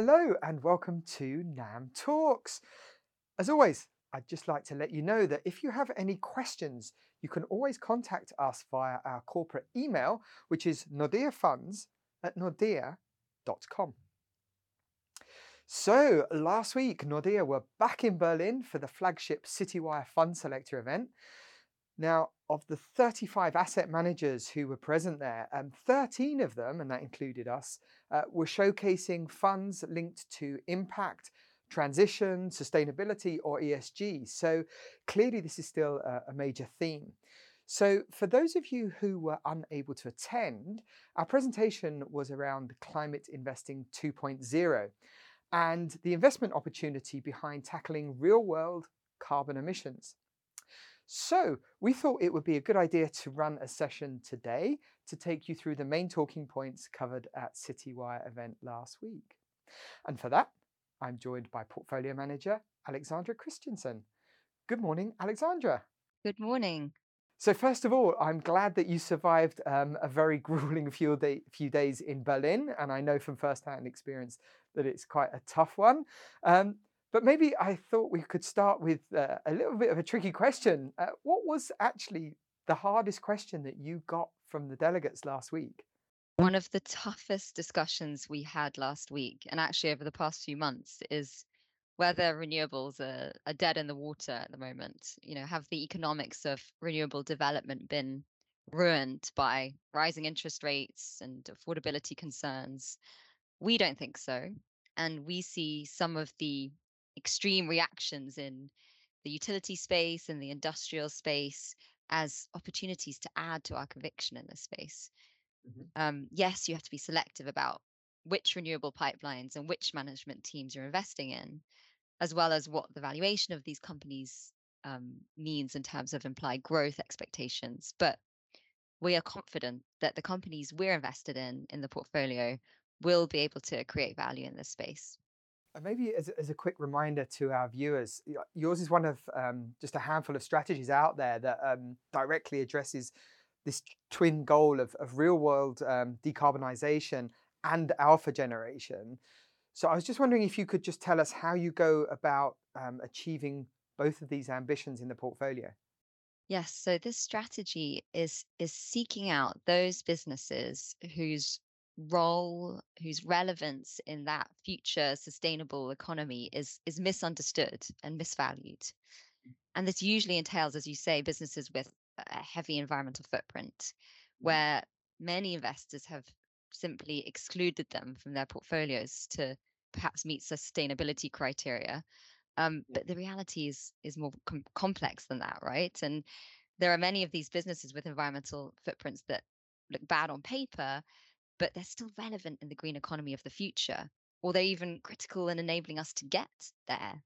Hello and welcome to NAM Talks. As always, I'd just like to let you know that if you have any questions, you can always contact us via our corporate email, which is nordeafunds at nordea.com. So, last week, Nordea were back in Berlin for the flagship Citywire Fund Selector event. Now, of the 35 asset managers who were present there, um, 13 of them, and that included us, uh, were showcasing funds linked to impact, transition, sustainability, or ESG. So clearly, this is still a, a major theme. So, for those of you who were unable to attend, our presentation was around Climate Investing 2.0 and the investment opportunity behind tackling real world carbon emissions. So we thought it would be a good idea to run a session today to take you through the main talking points covered at Citywire event last week. And for that, I'm joined by Portfolio Manager Alexandra Christensen. Good morning, Alexandra. Good morning. So first of all, I'm glad that you survived um, a very grueling few, day, few, days in Berlin, and I know from first-hand experience that it's quite a tough one. Um, but maybe I thought we could start with uh, a little bit of a tricky question. Uh, what was actually the hardest question that you got from the delegates last week? One of the toughest discussions we had last week, and actually over the past few months, is whether renewables are, are dead in the water at the moment. You know, have the economics of renewable development been ruined by rising interest rates and affordability concerns? We don't think so. And we see some of the extreme reactions in the utility space and the industrial space as opportunities to add to our conviction in this space. Mm-hmm. Um, yes, you have to be selective about which renewable pipelines and which management teams you're investing in, as well as what the valuation of these companies um, means in terms of implied growth expectations. But we are confident that the companies we're invested in in the portfolio will be able to create value in this space maybe as, as a quick reminder to our viewers, yours is one of um, just a handful of strategies out there that um, directly addresses this twin goal of, of real world um, decarbonisation and alpha generation. So I was just wondering if you could just tell us how you go about um, achieving both of these ambitions in the portfolio. Yes, so this strategy is is seeking out those businesses whose role, whose relevance in that future sustainable economy is is misunderstood and misvalued. Mm. And this usually entails, as you say, businesses with a heavy environmental footprint, mm. where many investors have simply excluded them from their portfolios to perhaps meet sustainability criteria. Um, but the reality is is more com- complex than that, right? And there are many of these businesses with environmental footprints that look bad on paper, but they're still relevant in the green economy of the future, or they're even critical in enabling us to get there.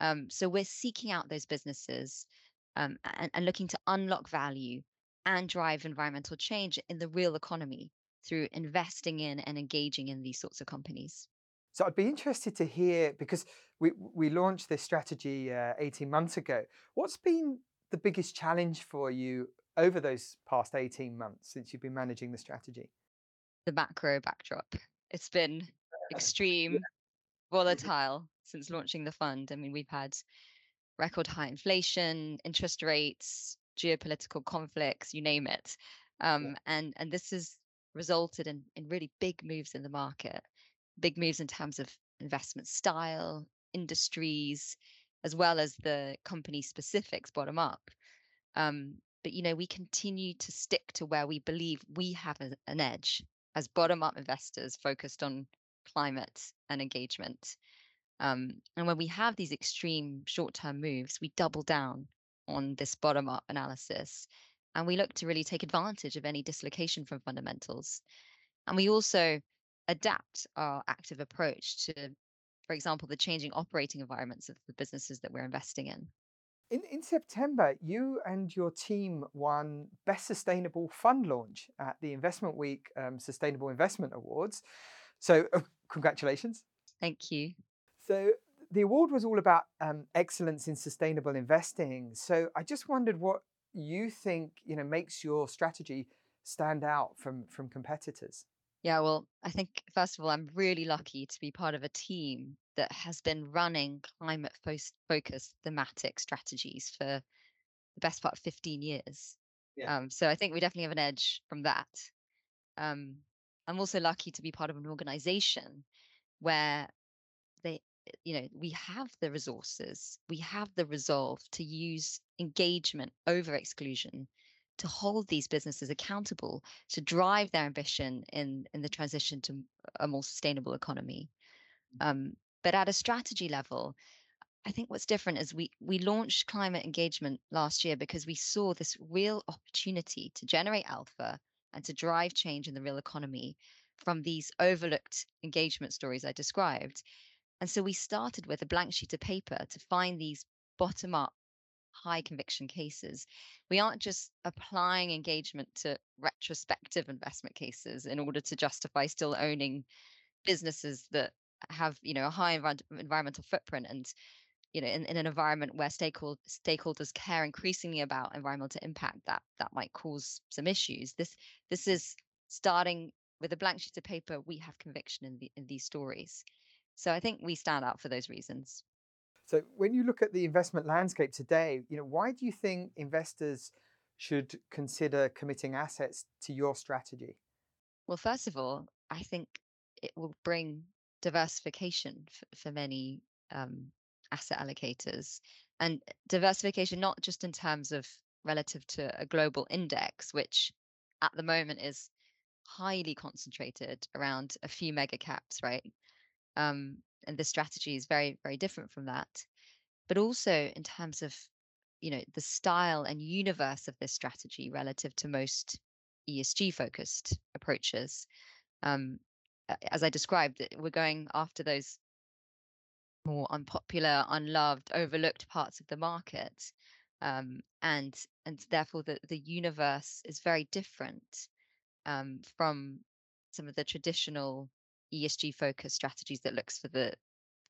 Um, so we're seeking out those businesses um, and, and looking to unlock value and drive environmental change in the real economy through investing in and engaging in these sorts of companies. So I'd be interested to hear because we we launched this strategy uh, 18 months ago. What's been the biggest challenge for you over those past 18 months since you've been managing the strategy? The macro backdrop. It's been extreme, mm-hmm. volatile since launching the fund. I mean, we've had record high inflation, interest rates, geopolitical conflicts, you name it. Um, and and this has resulted in in really big moves in the market, big moves in terms of investment style, industries, as well as the company specifics bottom up. Um, but you know, we continue to stick to where we believe we have a, an edge as bottom up investors focused on climate and engagement. Um, and when we have these extreme short term moves, we double down on this bottom up analysis and we look to really take advantage of any dislocation from fundamentals. And we also adapt our active approach to, for example, the changing operating environments of the businesses that we're investing in. In, in September, you and your team won Best Sustainable Fund Launch at the Investment Week um, Sustainable Investment Awards. So, uh, congratulations. Thank you. So, the award was all about um, excellence in sustainable investing. So, I just wondered what you think you know makes your strategy stand out from from competitors. Yeah, well, I think first of all, I'm really lucky to be part of a team that has been running climate fo- focused thematic strategies for the best part of 15 years. Yeah. Um, so I think we definitely have an edge from that. Um, I'm also lucky to be part of an organization where they, you know, we have the resources, we have the resolve to use engagement over exclusion to hold these businesses accountable to drive their ambition in in the transition to a more sustainable economy. Um, but at a strategy level, I think what's different is we we launched climate engagement last year because we saw this real opportunity to generate alpha and to drive change in the real economy from these overlooked engagement stories I described. And so we started with a blank sheet of paper to find these bottom up high conviction cases. We aren't just applying engagement to retrospective investment cases in order to justify still owning businesses that have, you know, a high env- environmental footprint and you know, in, in an environment where stakehold, stakeholders care increasingly about environmental impact, that that might cause some issues. This this is starting with a blank sheet of paper. We have conviction in the in these stories, so I think we stand out for those reasons. So when you look at the investment landscape today, you know, why do you think investors should consider committing assets to your strategy? Well, first of all, I think it will bring diversification for, for many um, asset allocators and diversification not just in terms of relative to a global index, which at the moment is highly concentrated around a few mega caps, right? Um, and the strategy is very, very different from that. But also in terms of, you know, the style and universe of this strategy relative to most ESG focused approaches. Um, as I described, we're going after those more unpopular, unloved, overlooked parts of the market. Um, and and therefore the, the universe is very different um, from some of the traditional ESG focused strategies that looks for the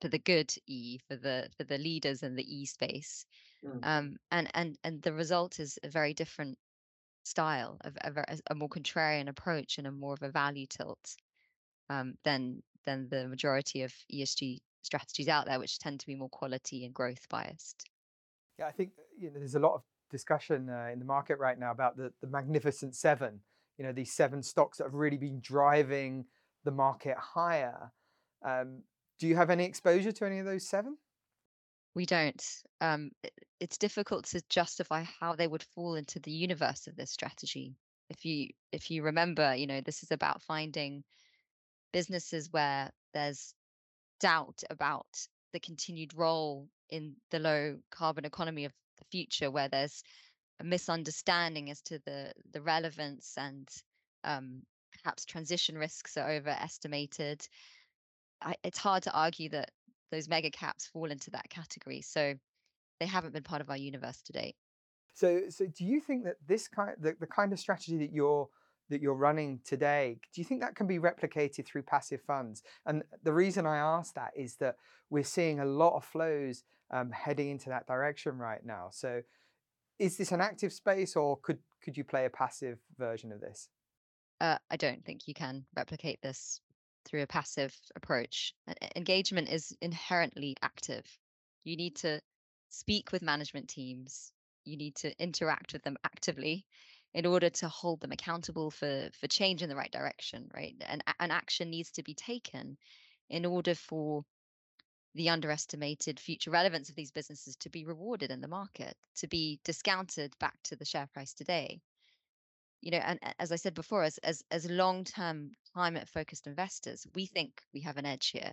for the good E for the for the leaders in the E space. Mm. Um, and and and the result is a very different style of a, a more contrarian approach and a more of a value tilt um, than than the majority of ESG strategies out there, which tend to be more quality and growth biased. Yeah, I think you know there's a lot of discussion uh, in the market right now about the the Magnificent Seven. You know, these seven stocks that have really been driving the market higher. Um, do you have any exposure to any of those seven? We don't. Um, it- it's difficult to justify how they would fall into the universe of this strategy. If you if you remember, you know, this is about finding businesses where there's doubt about the continued role in the low carbon economy of the future, where there's a misunderstanding as to the the relevance and um, perhaps transition risks are overestimated. I, it's hard to argue that those mega caps fall into that category. So they haven't been part of our universe to date. So, so do you think that this kind, the, the kind of strategy that you're that you're running today, do you think that can be replicated through passive funds? And the reason I ask that is that we're seeing a lot of flows um, heading into that direction right now. So, is this an active space, or could could you play a passive version of this? Uh, I don't think you can replicate this through a passive approach. Engagement is inherently active. You need to speak with management teams. You need to interact with them actively in order to hold them accountable for for change in the right direction, right? And an action needs to be taken in order for the underestimated future relevance of these businesses to be rewarded in the market, to be discounted back to the share price today you know and as i said before as as, as long-term climate focused investors we think we have an edge here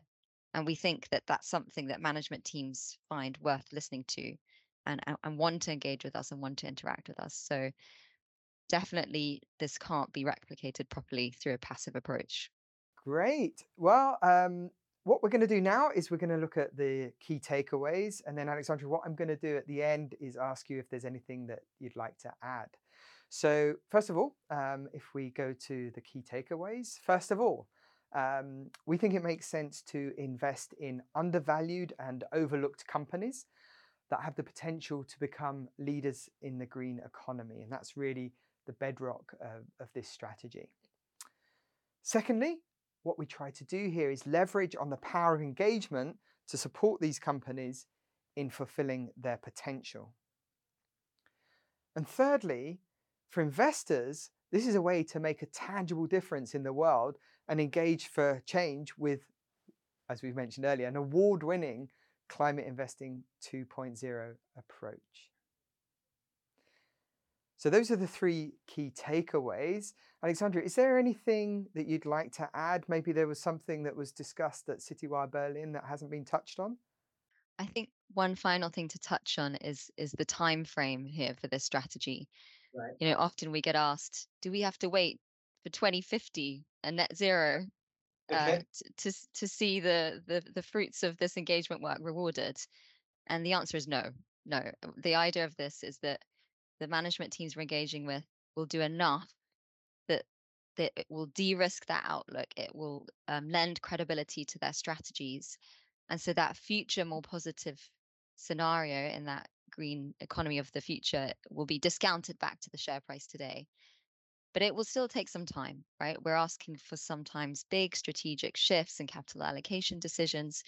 and we think that that's something that management teams find worth listening to and and want to engage with us and want to interact with us so definitely this can't be replicated properly through a passive approach Great. Well, um, what we're going to do now is we're going to look at the key takeaways, and then Alexandra, what I'm going to do at the end is ask you if there's anything that you'd like to add. So, first of all, um, if we go to the key takeaways, first of all, um, we think it makes sense to invest in undervalued and overlooked companies that have the potential to become leaders in the green economy. And that's really the bedrock of, of this strategy. Secondly, what we try to do here is leverage on the power of engagement to support these companies in fulfilling their potential. And thirdly, for investors, this is a way to make a tangible difference in the world and engage for change with, as we've mentioned earlier, an award winning climate investing 2.0 approach. So, those are the three key takeaways. Alexandra, is there anything that you'd like to add? Maybe there was something that was discussed at Citywire Berlin that hasn't been touched on? I think one final thing to touch on is is the time frame here for this strategy. Right. You know, often we get asked, do we have to wait for 2050 and net zero uh, Okay. to to to see the, the the fruits of this engagement work rewarded? And the answer is no, no. The idea of this is that the management teams we're engaging with will do enough that that it will de-risk that outlook. It will um, lend credibility to their strategies, and so that future more positive scenario in that green economy of the future will be discounted back to the share price today. But it will still take some time, right? We're asking for sometimes big strategic shifts in capital allocation decisions.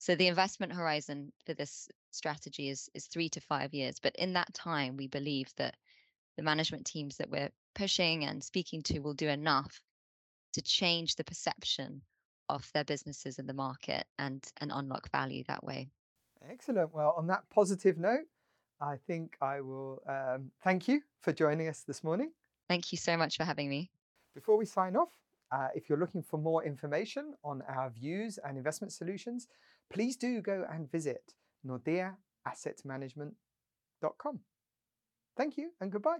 So the investment horizon for this strategy is is three to five years. But in that time, we believe that the management teams that we're pushing and speaking to will do enough to change the perception of their businesses in the market and and unlock value that way. Excellent. Well, on that positive note, I think I will um, thank you for joining us this morning. Thank you so much for having me. Before we sign off, uh, if you're looking for more information on our views and investment solutions, please do go and visit nordeaassetmanagement.com. Thank you and goodbye.